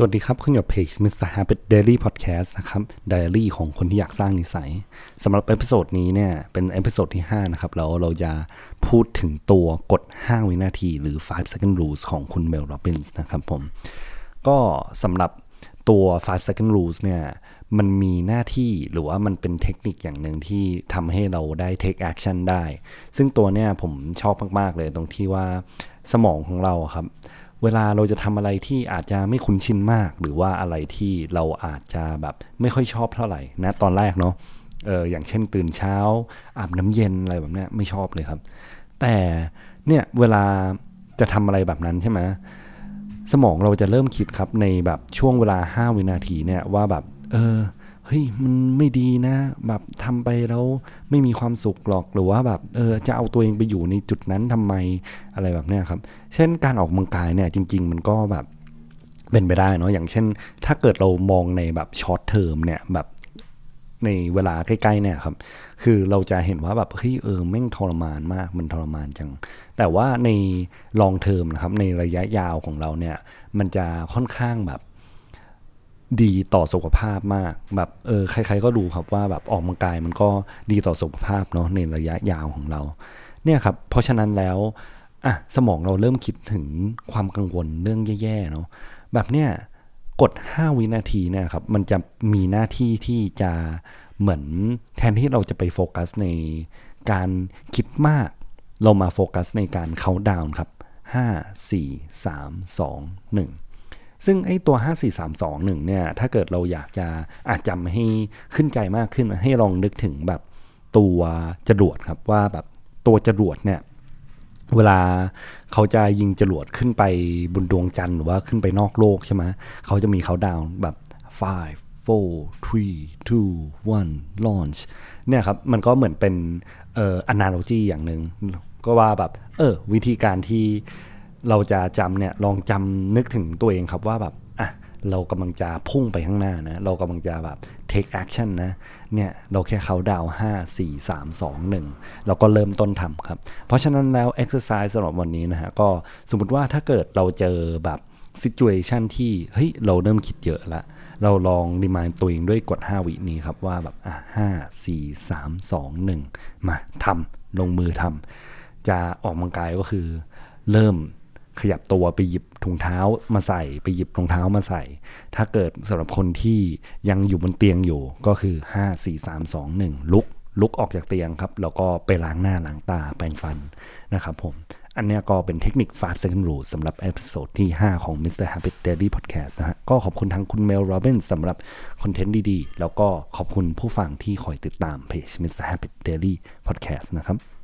สวัสดีครับ คุณอยู่เพจ Mr. Habit Daily Podcast นะครับ ไดอารี่ของคนที่อยากสร้างนิสัยสำหรับ episode นี้เนี่ย เป็น episode ที่ 5 นะครับ แล้วเราจะพูดถึงตัวกฎ 5 วินาที หรือ 5 second rules ของคุณเมลโรบินส์นะครับผม ก็สำหรับตัว 5 second rules เนี่ย มันมีหน้าที่หรือว่ามันเป็นเทคนิคอย่างหนึ่งที่ทำให้เราได้ take action ได้ ซึ่งตัวเนี่ยผมชอบมาก ๆ เลยตรงที่ว่าสมองของเราครับ เวลาเราจะทำอะไรที่อาจจะไม่คุ้นชินมาก หรือว่าอะไรที่เราอาจจะแบบไม่ค่อยชอบเท่าไหร่นะตอนแรกเนาะเอออย่างเช่นตื่นเช้า อาบน้ำเย็นอะไรแบบเนี้ยไม่ชอบเลยครับ แต่เนี่ยเวลาจะทำอะไรแบบนั้นใช่ไหมสมองเราจะเริ่มคิดครับในแบบช่วงเวลา 5 วินาทีเนี่ยว่าแบบ เออเฮ้ยมันไม่ดีนะ แบบทำไปแล้วไม่มีความสุขหรอกหรือว่าแบบเออจะเอาตัวเองไปอยู่ในจุดนั้นทำไมอะไรแบบเนี้ยครับ เช่นการออกกำลังกายเนี่ยจริง ๆ มันก็แบบเป็นไปได้เนาะอย่างเช่น ถ้าเกิดเรามองในแบบ short term เนี่ยแบบในเวลาใกล้ๆเนี่ยครับ คือเราจะเห็นว่าแบบเฮ้ยเออแม่งทรมานมากมันทรมานจัง แต่ว่าใน long term นะครับในระยะยาวของเราเนี่ย มันจะค่อนข้างแบบ ดีต่อสุขภาพมากแบบเออใคร ๆ ก็ดูครับว่าแบบออกกำลังกายมันก็ดีต่อสุขภาพเนาะในระยะยาวของเรา เนี่ยครับ เพราะฉะนั้นแล้วอะสมองเราเริ่มคิดถึงความกังวลเรื่องแย่ๆเนาะแบบเนี้ยกด 5 วินาทีเนี่ยครับ มันจะมีหน้าที่ที่จะเหมือนแทนที่เราจะไปโฟกัสในการคิดมาก เรามาโฟกัสในการเคาน์ดาวน์ครับ 5 4 3 2 1 ซึ่งไอ้ตัว 5 4 3 2 1เนี่ยถ้าเกิดเราอยากจะอาจจำให้ขึ้นใจมากขึ้นให้ลองนึกถึงแบบตัวจรวดครับว่าแบบตัวจรวดเนี่ยเวลาเขาจะยิงจรวดขึ้นไปบนดวงจันทร์หรือว่าขึ้นไปนอกโลกใช่ไหมเขาจะมีเขาดาวน์แบบ five four three two one launch เนี่ยครับ มันก็เหมือนเป็นเอ่อ analogy อย่างหนึ่งก็ว่าแบบ เออ วิธีการที่ เราจะจำเนี่ยลองจำนึกถึงตัวเองครับว่าแบบอะเรากำลังจะพุ่งไปข้างหน้านะ เรากำลังจะแบบ take action นะ เนี่ย เราแค่เขาดาวห้าสี่สามสองหนึ่งเราก็เริ่มต้นทำครับ เพราะฉะนั้นแล้ว exercise สำหรับวันนี้นะฮะ ก็สมมติว่าถ้าเกิดเราเจอแบบ situation ที่ เฮ้ย เราเริ่มคิดเยอะละเราลองรีมายตัวเองด้วยกด 5 วินี้ครับ ว่าแบบอะห้าสี่สามสองหนึ่งมาทำลงมือทำจะออกกำลังกายก็คือ เริ่ม ขยับตัวไปหยิบถุงเท้ามาใส่ ไปหยิบรองเท้ามาใส่ ถ้าเกิดสำหรับคนที่ยังอยู่บนเตียงอยู่ก็คือ 5 4 3 2 1 ลุก ลุกออกจากเตียงครับ แล้วก็ไปล้างหน้าล้างตาแปรงฟันนะครับผม อันนี้ก็เป็นเทคนิค 5 second rule สำหรับ episode ที่ 5 ของ Mr. Habit Daily Podcast นะฮะก็ขอบคุณทั้งคุณ Mel Robbins สำหรับคอนเทนต์ดีๆ แล้วก็ขอบคุณผู้ฟังที่คอยติดตามเพจ Mr. Habit Daily Podcast นะครับ